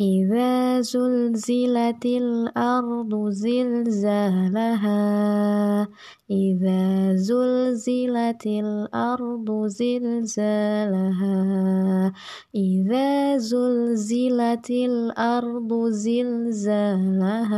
إذا زلزلت الأرض زلزالها إذا زلزلت الأرض زلزالها إذا زلزلت الأرض زلزالها.